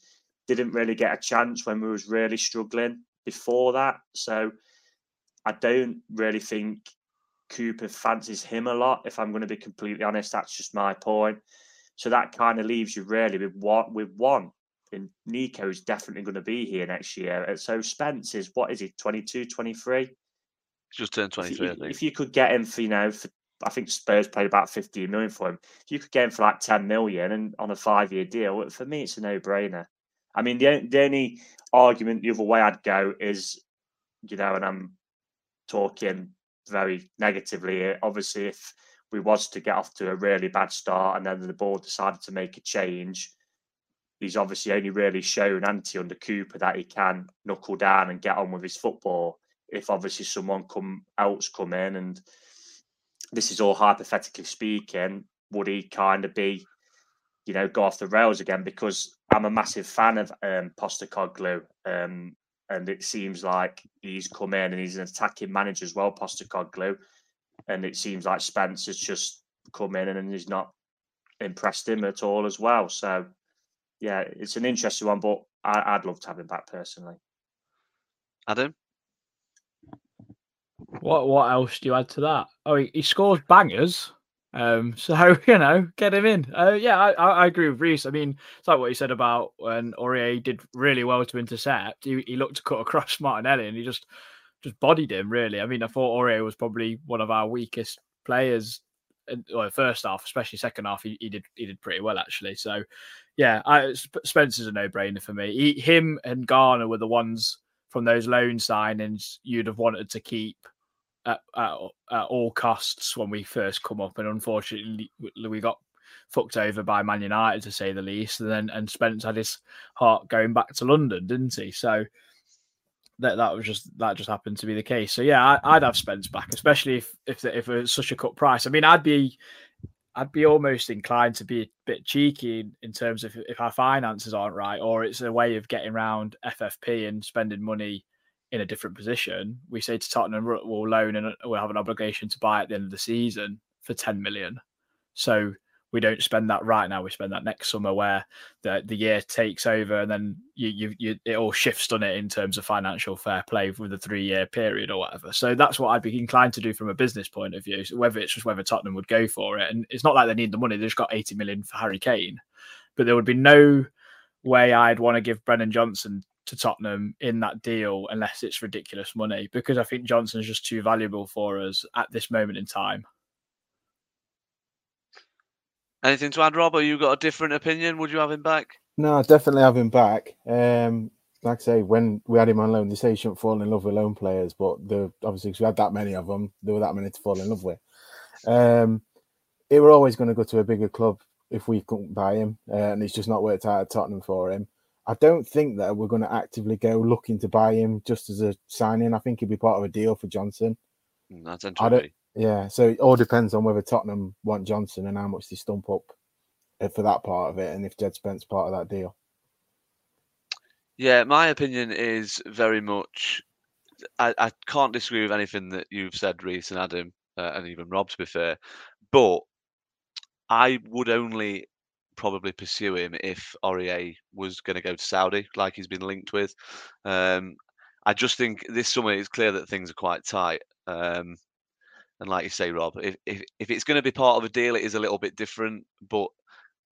Didn't really get a chance when we was really struggling before that. So I don't really think Cooper fancies him a lot. If I'm going to be completely honest, that's just my point. So that kind of leaves you really with what with one and Neco's definitely going to be here next year. So Spence is what is he, 22, 23? Just turned 23, if you, if you could get him for, you know, for, I think Spurs paid about 15 million for him. If you could get him for like 10 million and on a five year deal, for me, it's a no brainer. I mean, the, the only argument the other way I'd go is, you know, and I'm talking very negatively here. Obviously, if we was to get off to a really bad start and then the board decided to make a change, he's obviously only really shown Ante under Cooper that he can knuckle down and get on with his football. If obviously someone come else come in and this is all hypothetically speaking, would he kind of be, you know, go off the rails again? Because I'm a massive fan of um, Postecoglou, um, and it seems like he's come in and he's an attacking manager as well, Postecoglou, and it seems like Spence has just come in and he's not impressed him at all as well. So yeah, it's an interesting one, but I, would love to have him back personally. Adam, what what else do you add to that? Oh, he, he scores bangers. Um, so you know, get him in. Uh, yeah, I, I, agree with Reiss. I mean, it's like what he said about when Aurier did really well to intercept. He, he looked to cut across Martinelli and he just just bodied him. Really, I mean, I thought Aurier was probably one of our weakest players. In, well, first half, especially second half, he, he did he did pretty well actually. So yeah, I, Spencer's a no-brainer for me. He, him and Garner were the ones from those loan signings you'd have wanted to keep at, at, at all costs when we first come up, and unfortunately, we got fucked over by Man United to say the least. And then and Spence had his heart going back to London, didn't he? So that that was just that just happened to be the case. So yeah, I, would have Spence back, especially if if if it was such a cut price. I mean, I'd be I'd be almost inclined to be a bit cheeky in, terms of if our finances aren't right, or it's a way of getting around FFP and spending money in a different position. We say to Tottenham, we'll loan and we'll have an obligation to buy at the end of the season for 10 million. So we don't spend that right now. We spend that next summer where the the year takes over, and then you you, you it all shifts on it in terms of financial fair play with a three year period or whatever. So that's what I'd be inclined to do from a business point of view. So whether it's just whether Tottenham would go for it, and it's not like they need the money; they've just got eighty million for Harry Kane, but there would be no way I'd want to give Brennan Johnson to Tottenham in that deal unless it's ridiculous money because I think Johnson's just too valuable for us at this moment in time. Anything to add, Rob? Or you got a different opinion? Would you have him back? No, definitely have him back. Um, like I say, when we had him on loan, they say you shouldn't fall in love with loan players, but the obviously because we had that many of them, there were that many to fall in love with. Um, it were always going to go to a bigger club if we couldn't buy him, uh, and it's just not worked out at Tottenham for him. I don't think that we're going to actively go looking to buy him just as a signing. I think he'd be part of a deal for Johnson. Mm, that's interesting. Yeah, so it all depends on whether Tottenham want Johnson and how much they stump up uh, for that part of it, and if Jed Spence part of that deal. Yeah, my opinion is very much. I, I can't disagree with anything that you've said, Reiss and Adam. uh, and even Rob, to be fair. But I would only probably pursue him if Aurier was going to go to Saudi, like he's been linked with. Um, I just think this summer it's clear that things are quite tight. Um, and like you say, Rob, if, if, if it's going to be part of a deal, it is a little bit different. But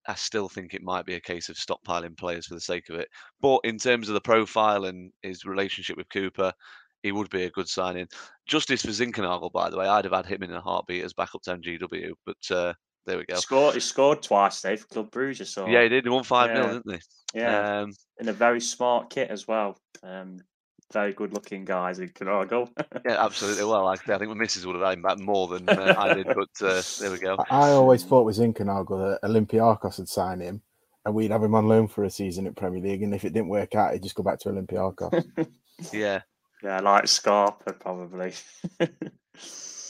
I still think it might be a case of stockpiling players for the sake of it. But in terms of the profile and his relationship with Cooper, he would be a good signing. Justice for Zinckernagel, by the way, I'd have had him in a heartbeat as backup to MGW, but uh, there we go. He scored, he scored twice today for Club Brugge, so yeah, he did. He won five yeah. didn't he? Yeah, um, in a very smart kit as well. Um, very good looking guys in Canago. yeah, absolutely. Well, I, I think my missus would have had him back more than uh, I did, but uh, there we go. I always thought it was in Zinckernagel that Olympiacos would sign him and we'd have him on loan for a season at Premier League. And if it didn't work out, he'd just go back to Olympiacos. yeah. Yeah, like Scarpa, probably.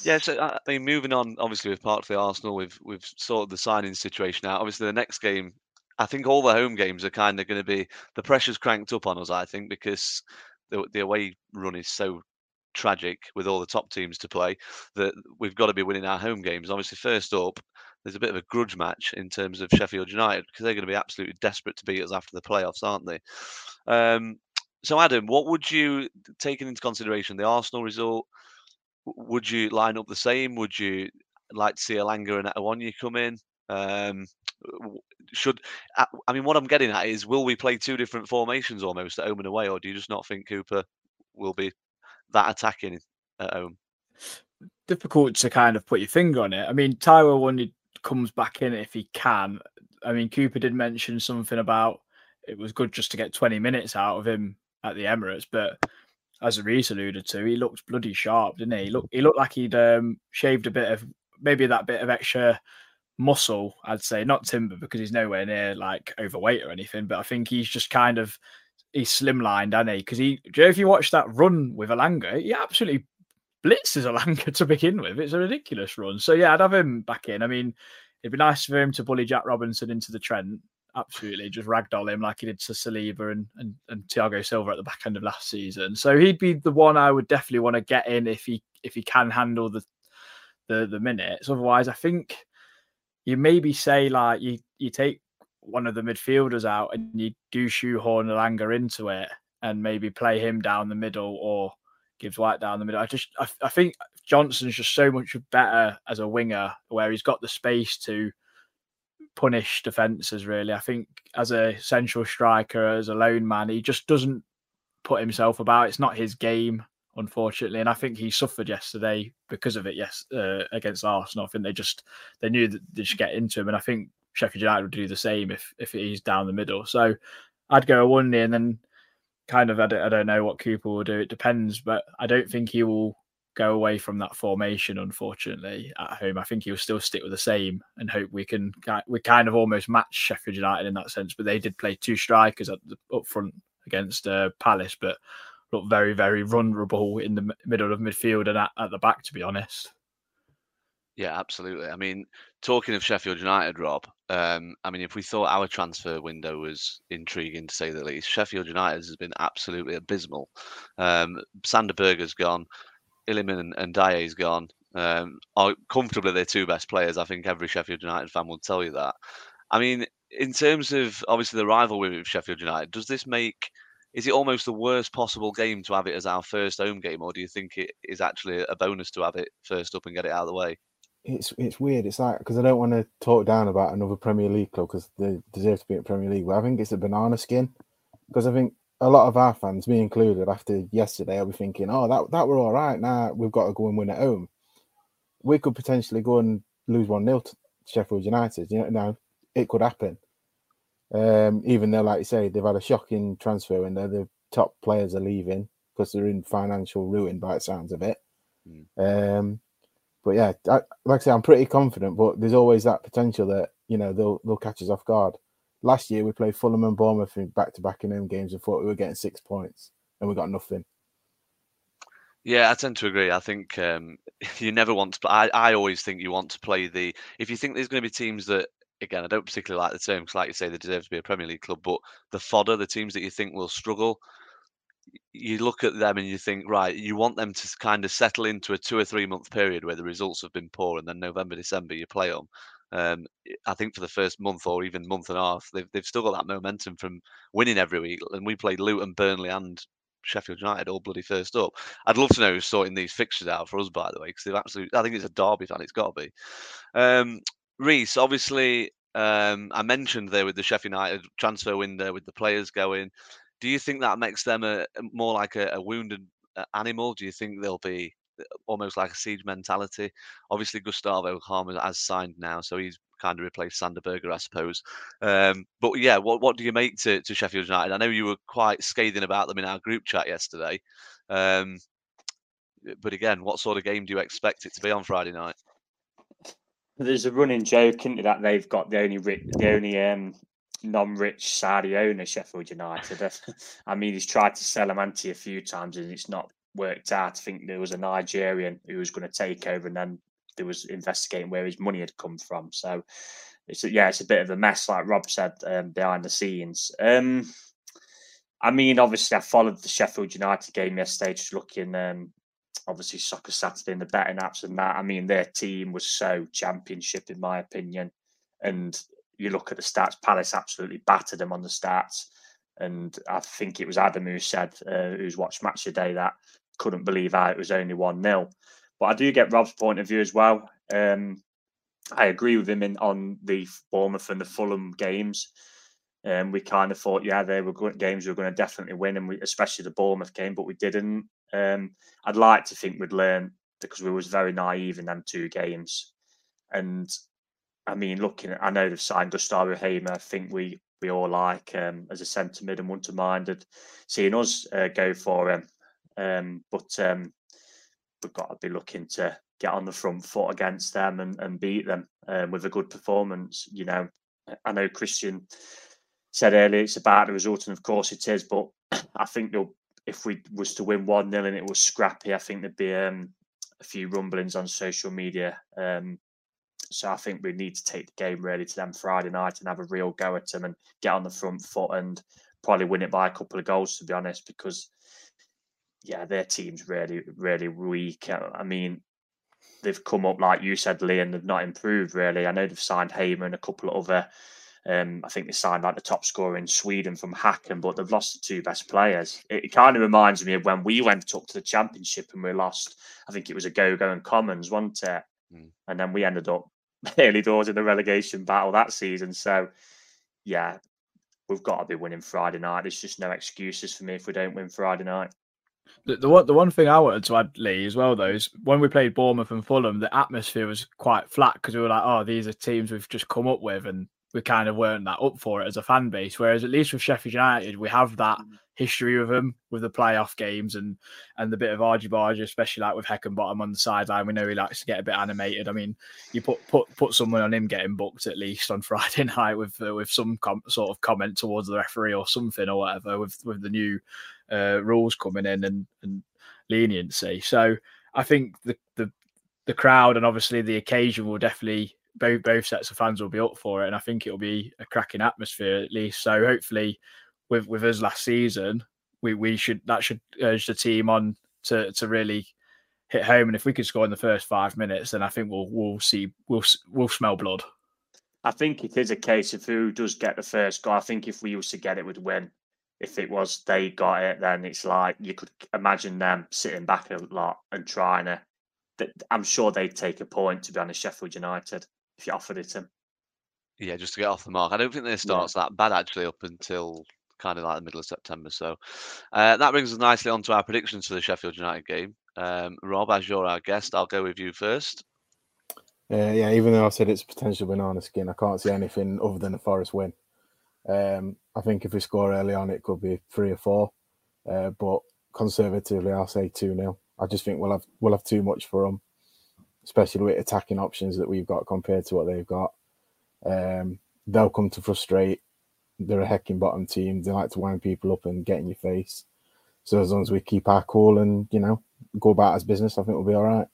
yeah, so I mean, moving on, obviously, with part of the Arsenal, we've, we've sorted the signing situation out. Obviously, the next game, I think all the home games are kind of going to be the pressure's cranked up on us, I think, because the, away run is so tragic with all the top teams to play that we've got to be winning our home games. Obviously, first up, there's a bit of a grudge match in terms of Sheffield United because they're going to be absolutely desperate to beat us after the playoffs, aren't they? Um, so, Adam, what would you, taking into consideration the Arsenal result, would you line up the same? Would you like to see Elanga and Awoniyi come in? Um, should I mean what I'm getting at is will we play two different formations almost at home and away, or do you just not think Cooper will be that attacking at home? Difficult to kind of put your finger on it. I mean, Taiwo Awoniyi comes back in if he can. I mean, Cooper did mention something about it was good just to get 20 minutes out of him at the Emirates, but as Reiss alluded to, he looked bloody sharp, didn't he? He looked he looked like he'd um, shaved a bit of maybe that bit of extra muscle, I'd say, not timber because he's nowhere near like overweight or anything, but I think he's just kind of he's slimlined, and he? Because he, know, if you watch that run with Elanga, he absolutely blitzes Elanga to begin with. It's a ridiculous run. So yeah, I'd have him back in. I mean, it'd be nice for him to bully Jack Robinson into the Trent. Absolutely, just ragdoll him like he did to Saliba and, and, and Thiago Silva at the back end of last season. So he'd be the one I would definitely want to get in if he if he can handle the the the minutes. Otherwise, I think you maybe say like you you take one of the midfielders out and you do shoehorn Elanga into it and maybe play him down the middle or Gibbs-White down the middle. I just I, I think Johnson's just so much better as a winger where he's got the space to punish defenses really. I think as a central striker, as a lone man, he just doesn't put himself about. It's not his game, unfortunately. And I think he suffered yesterday because of it, yes, uh, against Arsenal. I think they just they knew that they should get into him. And I think Sheffield United would do the same if if he's down the middle. So I'd go a one and then kind of I don't, I don't know what Cooper will do. It depends, but I don't think he will go away from that formation. Unfortunately, at home, I think he'll still stick with the same and hope we can we kind of almost match Sheffield United in that sense. But they did play two strikers at the, up front against uh, Palace, but looked very very vulnerable in the middle of midfield and at, at the back. To be honest. Yeah, absolutely. I mean, talking of Sheffield United, Rob, um, I mean, if we thought our transfer window was intriguing to say the least, Sheffield United has been absolutely abysmal. Um, Sander Berge's gone, Iliman Ndiaye's gone. Um, are comfortably their two best players. I think every Sheffield United fan will tell you that. I mean, in terms of obviously the rivalry with Sheffield United, does this make is it almost the worst possible game to have it as our first home game, or do you think it is actually a bonus to have it first up and get it out of the way? it's it's weird. It's like because I don't want to talk down about another Premier League club because they deserve to be in Premier League. But I think it's a banana skin because I think a lot of our fans, me included, after yesterday, I'll be thinking, oh, that that were all right. Now we've got to go and win at home. We could potentially go and lose one 0 to Sheffield United. You know, now it could happen. Um, even though, like you say, they've had a shocking transfer window. The top players are leaving because they're in financial ruin by the sounds of it. Mm. Um, but yeah, I, like I say, I'm pretty confident. But there's always that potential that you know they'll they'll catch us off guard. Last year we played Fulham and Bournemouth in back to back in home games and thought we were getting six points, and we got nothing. Yeah, I tend to agree. I think um, you never want to. I I always think you want to play the. If you think there's going to be teams that again, I don't particularly like the term because, like you say, they deserve to be a Premier League club. But the fodder, the teams that you think will struggle, you look at them and you think, right, you want them to kind of settle into a two or three month period where the results have been poor, and then November, December you play them. Um, I think for the first month or even month and a half, they've they've still got that momentum from winning every week. And we played Luton, Burnley, and Sheffield United all bloody first up. I'd love to know who's sorting these fixtures out for us, by the way, because they've absolutely. I think it's a Derby fan. It's got to be. Um, Reiss, obviously, um, I mentioned there with the Sheffield United transfer window with the players going. Do you think that makes them a more like a, a wounded uh, animal? Do you think they'll be uh, almost like a siege mentality? Obviously, Gustavo Hamer has signed now, so he's kind of replaced Sander Berge, I suppose. Um, but yeah, what what do you make to, to Sheffield United? I know you were quite scathing about them in our group chat yesterday. Um, but again, what sort of game do you expect it to be on Friday night? There's a running joke, isn't it, that they've got the only rich, the only um, non-rich Saudi owner, Sheffield United. I mean, he's tried to sell Amanti a few times and it's not worked out. I think there was a Nigerian who was going to take over, and then there was investigating where his money had come from. So it's a, yeah, it's a bit of a mess, like Rob said, um, behind the scenes. Um, I mean, obviously, I followed the Sheffield United game yesterday, just looking um, obviously Soccer Saturday and the betting apps and that. I mean, their team was so championship, in my opinion. And you look at the stats, Palace absolutely battered them on the stats. And I think it was Adam who said, uh, who's watched Match Day, that couldn't believe how it was only 1 0. But I do get Rob's point of view as well. Um, I agree with him in on the Bournemouth and the Fulham games. Um, we kind of thought, yeah, they were good games we were going to definitely win, and we, especially the Bournemouth game, but we didn't. Um, I'd like to think we'd learn because we was very naive in them two games. And I mean, looking at, I know they've signed Gustavo Hamer. I think we we all like um, as a centre mid and have minded seeing us uh, go for him. Um, but um, we've got to be looking to get on the front foot against them and, and beat them um, with a good performance. You know, I know Christian said earlier it's about the result, and of course it is. But I think if we was to win one 0 and it was scrappy, I think there'd be um, a few rumblings on social media. Um, so I think we need to take the game really to them Friday night and have a real go at them and get on the front foot and probably win it by a couple of goals. To be honest, because yeah, their team's really, really weak. I mean, they've come up like you said, Lee, and they've not improved really. I know they've signed Hamer and a couple of other. Um, I think they signed like the top scorer in Sweden from Häcken, but they've lost the two best players. It, it, kind of reminds me of when we went up to the championship and we lost. I think it was Agogo and Commons, wasn't it? Mm. And then we ended up early doors in the relegation battle that season. So, yeah, we've got to be winning Friday night. There's just no excuses for me if we don't win Friday night. The, the one the one thing I wanted to add, Lee, as well though, is when we played Bournemouth and Fulham, the atmosphere was quite flat because we were like, oh, these are teams we've just come up with, and we kind of weren't that up for it as a fan base. Whereas at least with Sheffield United, we have that mm. history with them with the playoff games and and the bit of argy bargy, especially like with Heckingbottom on the sideline. We know he likes to get a bit animated. I mean, you put put put someone on him getting booked at least on Friday night with uh, with some com- sort of comment towards the referee or something or whatever with with the new uh, rules coming in and and leniency. So I think the the the crowd and obviously the occasion will definitely both both sets of fans will be up for it, and I think it'll be a cracking atmosphere at least. So hopefully, with with us last season, we we should that should urge the team on to to really hit home. And if we could score in the first five minutes, then I think we'll we'll see we'll we'll smell blood. I think it is a case of who does get the first goal. I think if we used to get it, would win. If it was they got it, then it's like you could imagine them sitting back a lot and trying to. I'm sure they'd take a point. To be honest, Sheffield United if you offered it him. Yeah, just to get off the mark. I don't think their start's yeah. that bad actually up until kind of like the middle of September. So uh, that brings us nicely on to our predictions for the Sheffield United game. Um, Rob, as you're our guest, I'll go with you first. Uh, yeah, even though I said it's potential banana skin, I can't see anything other than a Forest win. Um, I think if we score early on, it could be three or four. Uh, but conservatively, I'll say two 0 I just think we'll have we'll have too much for them especially with attacking options that we've got compared to what they've got. Um, they'll come to frustrate. They're a Heckingbottom team. They like to wind people up and get in your face. So as long as we keep our cool and you know go about as business, I think we'll be all right.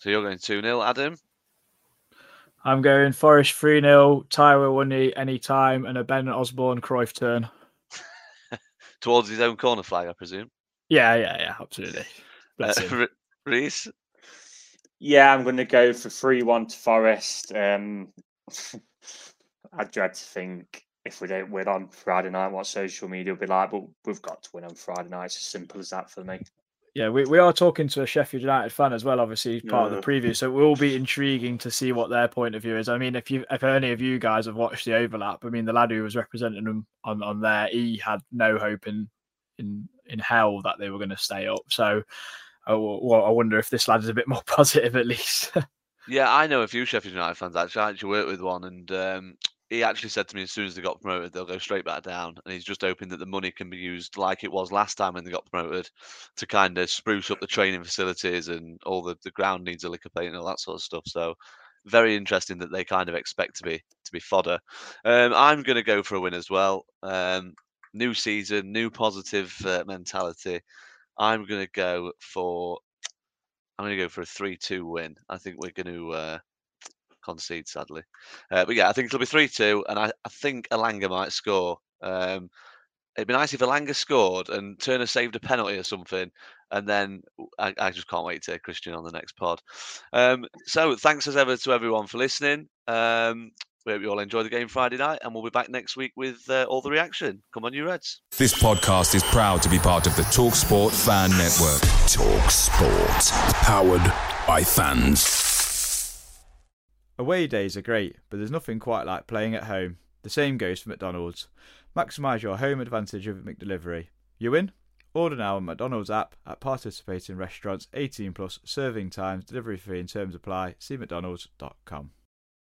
So you're going two 0 Adam. I'm going Forest 3 0, Taiwo Awoniyi anytime, and a Ben Osborne Cruyff turn. towards his own corner flag, I presume. Yeah, yeah, yeah, absolutely. Uh, Reiss? Yeah, I'm going to go for 3 1 to Forest. Um, I dread to think if we don't win on Friday night, what social media will be like, but we've got to win on Friday night. It's as simple as that for me. Yeah, we, we are talking to a Sheffield United fan as well, obviously part yeah. of the preview. So it will be intriguing to see what their point of view is. I mean, if you if any of you guys have watched the overlap, I mean the lad who was representing them on, on there, he had no hope in in in hell that they were going to stay up. So I, well, I wonder if this lad is a bit more positive at least. yeah, I know a few Sheffield United fans actually. I actually worked with one, and um, he actually said to me as soon as they got promoted, they'll go straight back down. And he's just hoping that the money can be used like it was last time when they got promoted to kind of spruce up the training facilities and all the, the ground needs a lick of paint and all that sort of stuff. So very interesting that they kind of expect to be to be fodder. Um, I'm going to go for a win as well. Um, new season, new positive uh, mentality. I'm going to go for I'm going to go for a three-two win. I think we're going to uh, concede, sadly. Uh, but yeah, I think it'll be 3 2, and I, I think Elanga might score. Um, it'd be nice if Elanga scored and Turner saved a penalty or something, and then I, I just can't wait to Christian on the next pod. Um, so thanks as ever to everyone for listening. Um, we hope you all enjoy the game Friday night, and we'll be back next week with uh, all the reaction. Come on, you Reds. This podcast is proud to be part of the talkSPORT Fan Network. talkSPORT. Powered by fans. Away days are great, but there's nothing quite like playing at home. The same goes for McDonald's. Maximise your home advantage with McDelivery. You win? Order now on McDonald's app at participating restaurants 18 plus serving times, delivery fee and terms apply. See McDonald's.com.